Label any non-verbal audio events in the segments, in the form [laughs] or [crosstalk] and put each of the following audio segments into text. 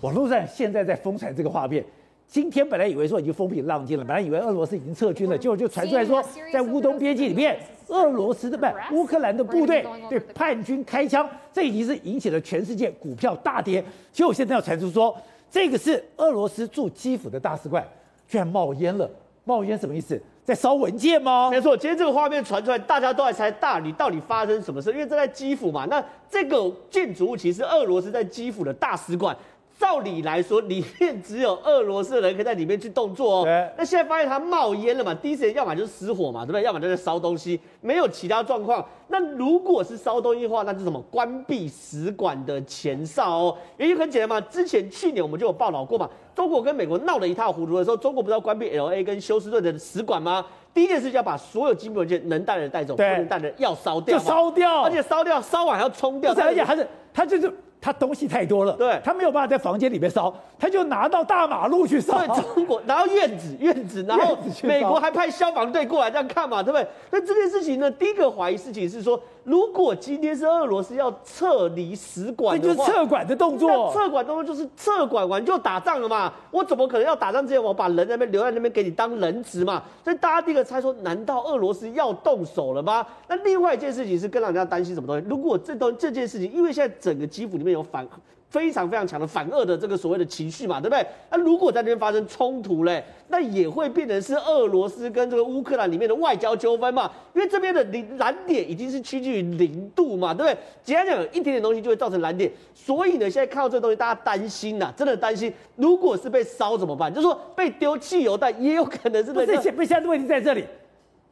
网络上现在在疯传这个画面。今天本来以为说已经风平浪静了，本来以为俄罗斯已经撤军了，结果就传出来说，在乌东边境里面，俄罗斯的不乌克兰的部队对叛军开枪，这已经是引起了全世界股票大跌。结果现在要传出说，这个是俄罗斯驻基辅的大使馆居然冒烟了，冒烟什么意思？在烧文件吗？没错，今天这个画面传出来，大家都在猜大理到底发生什么事，因为这在基辅嘛。那这个建筑物其实是俄罗斯在基辅的大使馆。照理来说，里面只有俄罗斯的人可以在里面去动作哦。对那现在发现它冒烟了嘛？第一时间要么就是失火嘛，对不对？要么就是烧东西，没有其他状况。那如果是烧东西的话，那就是什么？关闭使馆的前哨哦。原因很简单嘛，之前去年我们就有报道过嘛，中国跟美国闹得一塌糊涂的时候，中国不是要关闭 LA 跟休斯顿的使馆吗？第一件事就要把所有机密文件能带的带走，不能带的要烧掉，就烧掉，而且烧掉，烧完还要冲掉，而且还是他就是。他东西太多了，对，他没有办法在房间里面烧，他就拿到大马路去烧。对，中国 [laughs] 拿到院子，院子，然后美国还派消防队过来这样看嘛，对不对？那这件事情呢，第一个怀疑事情是说，如果今天是俄罗斯要撤离使馆的话，这就是撤馆的动作。撤馆动作就是撤馆完就打仗了嘛，我怎么可能要打仗之前我把人在那边留在那边给你当人质嘛？所以大家第一个猜说，难道俄罗斯要动手了吗？那另外一件事情是更让人家担心什么东西？如果这东这件事情，因为现在整个基辅里面有反。非常非常强的反俄的这个所谓的情绪嘛，对不对？那如果在那边发生冲突嘞，那也会变成是俄罗斯跟这个乌克兰里面的外交纠纷嘛。因为这边的零燃点已经是趋近于零度嘛，对不对？简单讲，一点点东西就会造成燃点。所以呢，现在看到这个东西，大家担心呐，真的担心，如果是被烧怎么办？就是说被丢汽油弹，也有可能是被。[laughs] 不是，现在的问题在这里。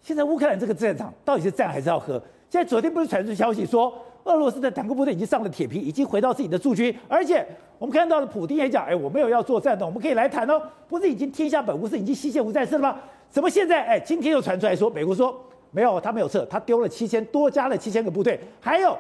现在乌克兰这个战场到底是战还是要和？现在昨天不是传出消息说？俄罗斯的坦克部队已经上了铁皮，已经回到自己的驻军，而且我们看到了普丁也讲，哎，我没有要做战斗，我们可以来谈哦。不是已经天下本无事，已经西线无战事了吗？怎么现在，哎，今天又传出来说，美国说没有，他没有撤，他丢了七千，多加了七千个部队，还有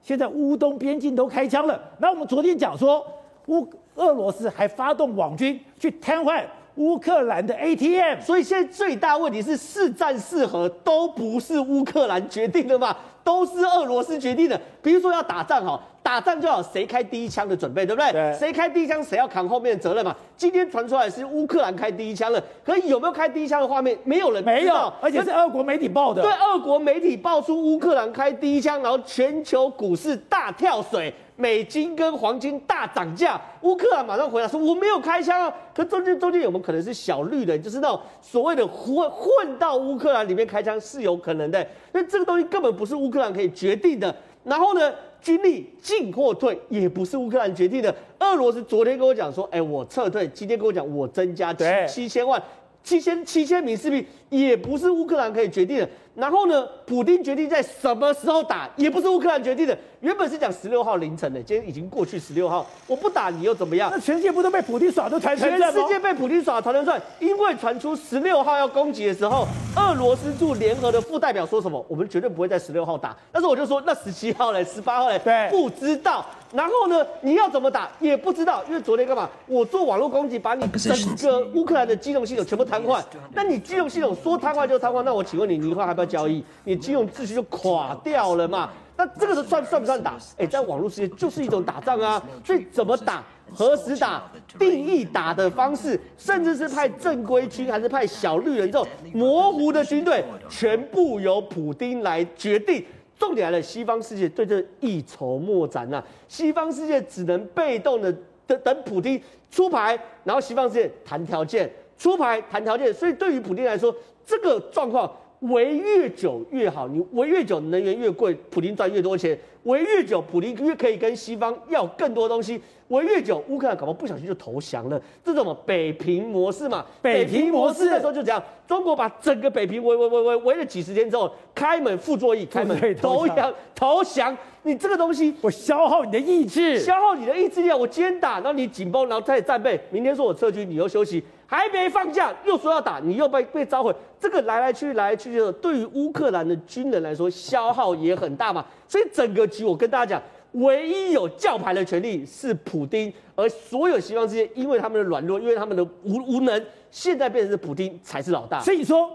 现在乌东边境都开枪了。那我们昨天讲说，乌俄罗斯还发动网军去瘫痪乌克兰的 ATM，所以现在最大问题是是战是和都不是乌克兰决定的嘛。都是俄罗斯决定的，比如说要打仗哈，打仗就要谁开第一枪的准备，对不对？对。谁开第一枪，谁要扛后面的责任嘛。今天传出来是乌克兰开第一枪了，可是有没有开第一枪的画面？没有人没有，而且是俄国媒体报的。对，俄国媒体爆出乌克兰开第一枪，然后全球股市大跳水。美金跟黄金大涨价，乌克兰马上回答说：“我没有开枪啊。”可中间中间有没有可能是小绿人，就是那种所谓的混混到乌克兰里面开枪是有可能的。那这个东西根本不是乌克兰可以决定的。然后呢，军力进或退也不是乌克兰决定的。俄罗斯昨天跟我讲说：“哎，我撤退。”今天跟我讲我增加七七千万。七千七千名士兵也不是乌克兰可以决定的。然后呢，普丁决定在什么时候打，也不是乌克兰决定的。原本是讲十六号凌晨的，今天已经过去十六号，我不打你又怎么样？那全世界不都被普丁耍都团团转？全世界被普丁耍团团转，因为传出十六号要攻击的时候，俄罗斯驻联合的副代表说什么？我们绝对不会在十六号打。但是我就说，那十七号嘞，十八号嘞，对，不知道。然后呢，你要怎么打也不知道，因为昨天干嘛？我做网络攻击，把你整个乌克兰的金融系统全部瘫痪。那你金融系统说瘫痪就瘫痪，那我请问你，你以后还不要交易？你金融秩序就垮掉了嘛？那这个是算算不算打？哎，在网络世界就是一种打仗啊。所以怎么打？何时打？定义打的方式，甚至是派正规军还是派小绿人这种模糊的军队，全部由普丁来决定。重点来了，西方世界对这一筹莫展呐。西方世界只能被动的等等普丁出牌，然后西方世界谈条件，出牌谈条件。所以对于普京来说，这个状况围越久越好，你围越久，能源越贵，普丁赚越多钱。围越久，普丁越可以跟西方要更多东西。围越久，乌克兰搞不好不小心就投降了，这种北平模式嘛。北平模式的时候就这样，中国把整个北平围围围围围了几十天之后，开门傅作义，开门投降投降。你这个东西，我消耗你的意志，消耗你的意志力啊！我今天打，然后你紧绷，然后开始战备，明天说我撤军，你又休息，还没放假又说要打，你又被被召回，这个来来去去来来去去的，对于乌克兰的军人来说，消耗也很大嘛。所以整个局，我跟大家讲。唯一有叫牌的权利是普丁，而所有西方世界因为他们的软弱，因为他们的无无能，现在变成是普丁才是老大。所以说，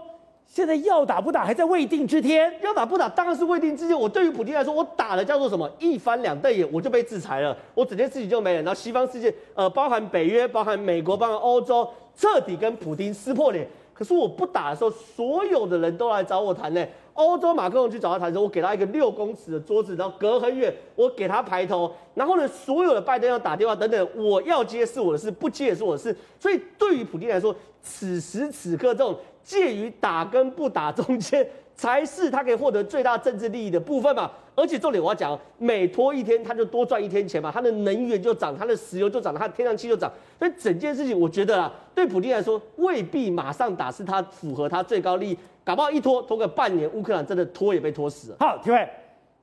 现在要打不打还在未定之天。要打不打当然是未定之天。我对于普丁来说，我打了叫做什么一翻两瞪眼，我就被制裁了，我整件事情就没了。然后西方世界，呃，包含北约、包含美国、包含欧洲，彻底跟普京撕破脸。可是我不打的时候，所有的人都来找我谈呢。欧洲马克龙去找他谈的时候，我给他一个六公尺的桌子，然后隔很远，我给他排头。然后呢，所有的拜登要打电话等等，我要接是我的事，不接也是我的事。所以对于普京来说，此时此刻这种介于打跟不打中间，才是他可以获得最大政治利益的部分嘛。而且重点我要讲，每拖一天他就多赚一天钱嘛，他的能源就涨，他的石油就涨，他的天然气就涨。所以整件事情，我觉得啊，对普丁来说未必马上打是他符合他最高利益，搞不好一拖拖个半年，乌克兰真的拖也被拖死了。好，各位，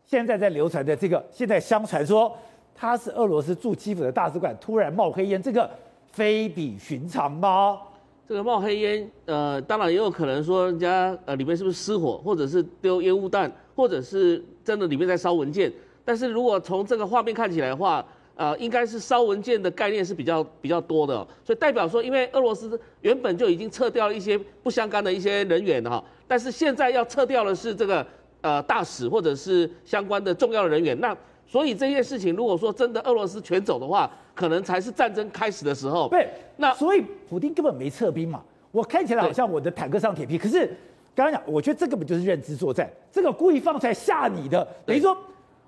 现在在流传的这个，现在相传说他是俄罗斯驻基辅的大使馆突然冒黑烟，这个非比寻常吗？这个冒黑烟，呃，当然也有可能说人家呃里面是不是失火，或者是丢烟雾弹，或者是真的里面在烧文件。但是如果从这个画面看起来的话，呃，应该是烧文件的概念是比较比较多的，所以代表说，因为俄罗斯原本就已经撤掉了一些不相干的一些人员哈，但是现在要撤掉的是这个呃大使或者是相关的重要人员，那所以这件事情如果说真的俄罗斯全走的话，可能才是战争开始的时候。对，那所以普丁根本没撤兵嘛。我看起来好像我的坦克上铁皮，可是刚刚讲，我觉得这根本就是认知作战，这个故意放出来吓你的，等于说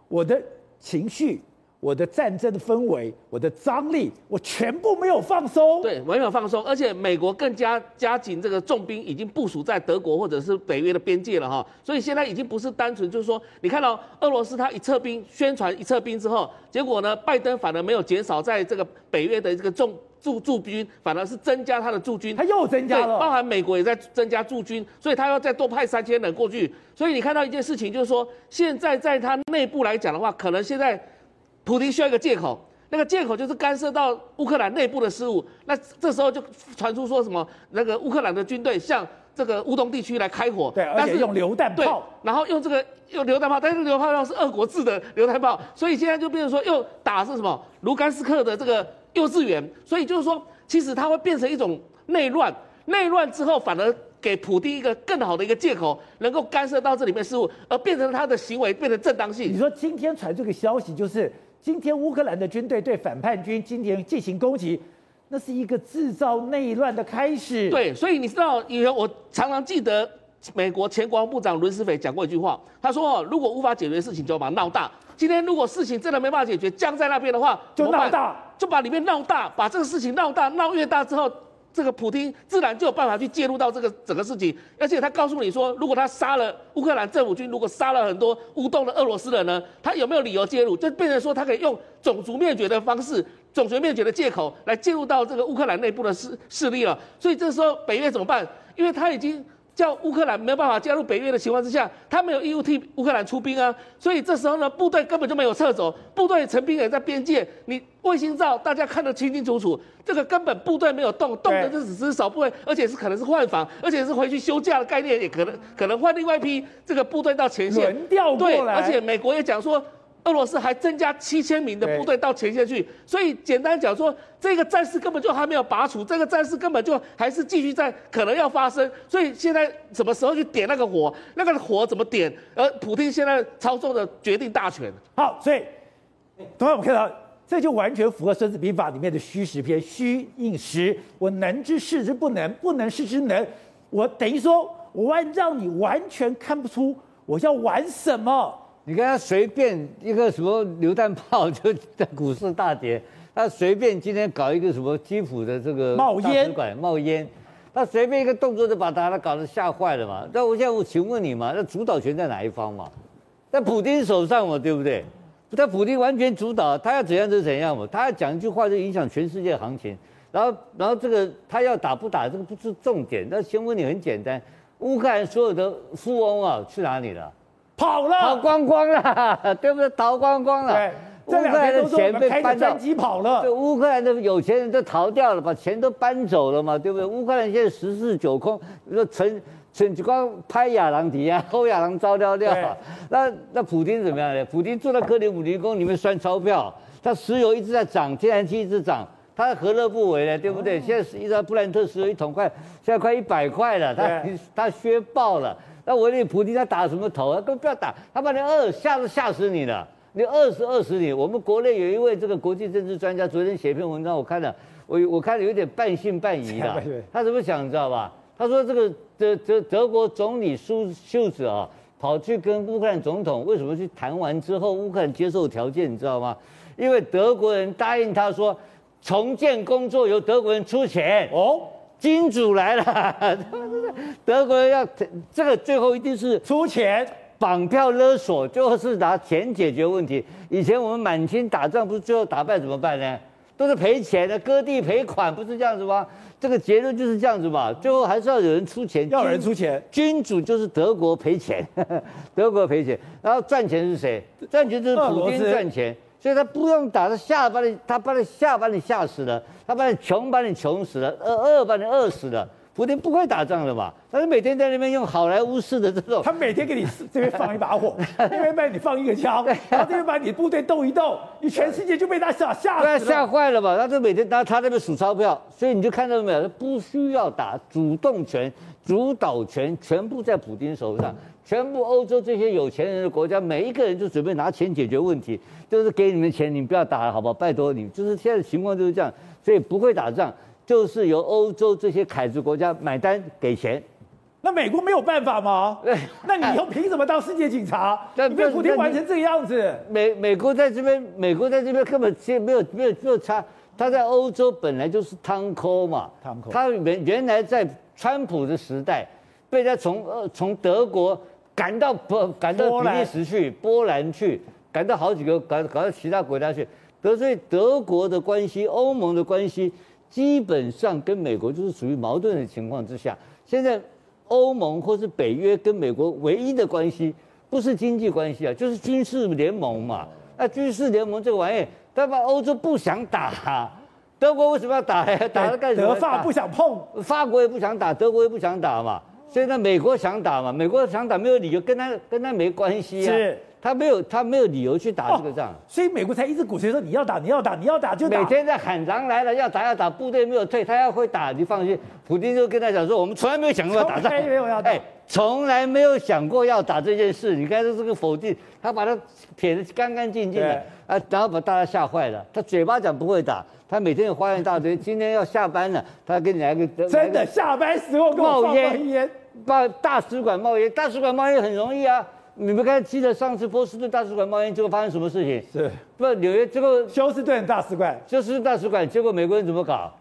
我的情绪。我的战争的氛围，我的张力，我全部没有放松。对，没有放松，而且美国更加加紧这个重兵，已经部署在德国或者是北约的边界了哈。所以现在已经不是单纯就是说，你看到俄罗斯他一撤兵，宣传一撤兵之后，结果呢，拜登反而没有减少在这个北约的这个重驻驻军，反而是增加他的驻军。他又增加了，包含美国也在增加驻军，所以他要再多派三千人过去。所以你看到一件事情，就是说现在在他内部来讲的话，可能现在。普丁需要一个借口，那个借口就是干涉到乌克兰内部的事务。那这时候就传出说什么，那个乌克兰的军队向这个乌东地区来开火，对，而且用榴弹炮，然后用这个用榴弹炮，但是榴弹炮是俄国制的榴弹炮，所以现在就变成说又打是什么卢甘斯克的这个幼稚园，所以就是说，其实它会变成一种内乱，内乱之后反而。给普丁一个更好的一个借口，能够干涉到这里面事务，而变成他的行为变成正当性。你说今天传这个消息，就是今天乌克兰的军队对反叛军今天进行攻击，那是一个制造内乱的开始。对，所以你知道，因为我常常记得美国前国防部长伦斯菲讲过一句话，他说：“哦，如果无法解决的事情，就把它闹大。今天如果事情真的没办法解决，僵在那边的话，就闹大，就把里面闹大，把这个事情闹大，闹越大之后。”这个普京自然就有办法去介入到这个整个事情，而且他告诉你说，如果他杀了乌克兰政府军，如果杀了很多乌东的俄罗斯人呢，他有没有理由介入？就变成说他可以用种族灭绝的方式、种族灭绝的借口来介入到这个乌克兰内部的势势力了。所以这时候北约怎么办？因为他已经。叫乌克兰没有办法加入北约的情况之下，他没有义务替乌克兰出兵啊，所以这时候呢，部队根本就没有撤走，部队成兵也在边界，你卫星照大家看得清清楚楚，这个根本部队没有动，动的就只是少部分，而且是可能是换防，而且是回去休假的概念，也可能可能换另外一批这个部队到前线，轮调过来，对，而且美国也讲说。俄罗斯还增加七千名的部队到前线去，所以简单讲说，这个战事根本就还没有拔除，这个战事根本就还是继续在可能要发生。所以现在什么时候去点那个火，那个火怎么点？而普京现在操纵的决定大权。好，所以同样我们看到，这就完全符合《孙子兵法》里面的虚实篇：虚应实，我能之事之不能，不能事之能。我等于说，我要让你完全看不出我要玩什么。你看他随便一个什么榴弹炮就在股市大跌，他随便今天搞一个什么基辅的这个冒烟冒烟，他随便一个动作就把大家搞得吓坏了嘛。那我现在我请问你嘛，那主导权在哪一方嘛？在普京手上嘛，对不对？在普京完全主导，他要怎样就怎样嘛。他要讲一句话就影响全世界行情，然后然后这个他要打不打这个不是重点。那先问你很简单，乌克兰所有的富翁啊去哪里了？跑了，跑光光了，[laughs] 对不对？逃光光了。对，乌克兰的钱被搬到机跑了。对，乌克兰的有钱人都逃掉了，把钱都搬走了嘛，对不对？乌克兰现在十室九空，你说陈陈吉光拍亚郎迪啊，后亚郎招掉掉。那那普京怎么样呢？普京坐在克里姆林宫里面算钞票，他石油一直在涨，天然气一直涨，他何乐不为呢？对不对？现在一张布兰特石油一桶快，现在快一百块了，他 [laughs] 他削爆了。那我那普丁他打什么头啊？根本不要打，他把你饿吓都吓死你了。你饿死饿死你。我们国内有一位这个国际政治专家，昨天写一篇文章，我看了，我我看了有点半信半疑的。[laughs] 他怎么想你知道吧？他说这个德德德国总理舒秀子啊，跑去跟乌克兰总统为什么去谈完之后，乌克兰接受条件，你知道吗？因为德国人答应他说，重建工作由德国人出钱哦，金主来了，[laughs] 德国人要这个最后一定是出钱。绑票勒索，最后是拿钱解决问题。以前我们满清打仗，不是最后打败怎么办呢？都是赔钱的，割地赔款，不是这样子吗？这个结论就是这样子嘛。最后还是要有人出钱，要有人出钱，君主就是德国赔钱，[laughs] 德国赔钱，然后赚钱是谁？赚钱就是普京赚钱，所以他不用打，他吓把你，他把你吓把你吓死了，他把你穷把你穷死了，饿饿把你饿死了。普丁不会打仗的嘛？他是每天在那边用好莱坞式的这种，他每天给你这边放一把火，[laughs] 那边帮你放一个枪，然后这边把你部队动一动，你全世界就被他吓吓死了，吓坏了嘛？他就每天他他那边数钞票，所以你就看到没有？他不需要打，主动权、主导权全部在普京手上，全部欧洲这些有钱人的国家，每一个人就准备拿钱解决问题，就是给你们钱，你不要打了，好不好？拜托你，就是现在的情况就是这样，所以不会打仗。就是由欧洲这些凯子国家买单给钱，那美国没有办法吗？[laughs] 对，那你以后凭什么当世界警察？[laughs] 你被普京玩成这个样子。美美国在这边，美国在这边根本没有没有没有差。他在欧洲本来就是汤抠嘛，汤抠。他原原来在川普的时代，被他从呃从德国赶到波赶到比利时去，波兰去，赶到好几个赶赶到其他国家去，得罪德国的关系，欧盟的关系。基本上跟美国就是属于矛盾的情况之下，现在欧盟或是北约跟美国唯一的关系不是经济关系啊，就是军事联盟嘛。那军事联盟这个玩意，他把欧洲不想打，德国为什么要打呀？打了干什么？德法不想碰，法国也不想打，德国也不想打嘛。现在，美国想打嘛，美国想打没有理由，跟他跟他没关系啊。他没有，他没有理由去打这个仗，哦、所以美国才一直鼓吹说你要打，你要打，你要打就打。每天在喊狼来了，要打要打，部队没有退，他要会打，你放心。普京就跟他讲说，我们从来没有想过要打仗，从来没有要打，哎，从来没有想过要打这件事。你看这是个否定，他把他撇得干干净净的啊，然后把大家吓坏了。他嘴巴讲不会打，他每天有花样一大堆。今天要下班了，他给你来个真的下班时候冒烟，把大使馆冒烟，大使馆冒烟很容易啊。你们刚才记得上次波士顿大使馆冒烟，结果发生什么事情？是，不纽约这个休斯顿大使馆，休斯顿大使馆，结果美国人怎么搞？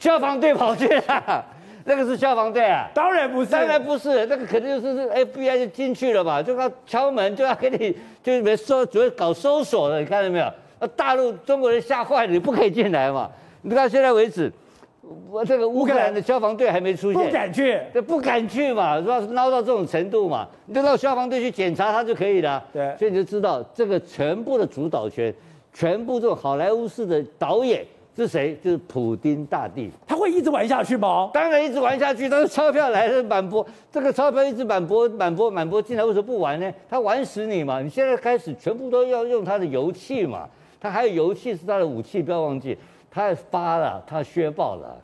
消防队跑去了，[laughs] 那个是消防队啊？当然不是，当然不是，那个肯定就是是 FBI 就进去了嘛，就要敲门，就要给你，就是没搜，主要搞搜索的，你看到没有？那大陆中国人吓坏了，你不可以进来嘛？你看现在为止。我这个乌克兰的消防队还没出现，不敢去，这不敢去嘛，是吧？闹到这种程度嘛，你就让消防队去检查他就可以了。对，所以你就知道这个全部的主导权，全部这种好莱坞式的导演是谁？就是普丁大帝。他会一直玩下去吗？当然一直玩下去，但是钞票来了满钵，这个钞票一直满钵满钵满钵进来，为什么不玩呢？他玩死你嘛！你现在开始全部都要用他的油气嘛，他还有油气是他的武器，不要忘记。他发了，他削爆了。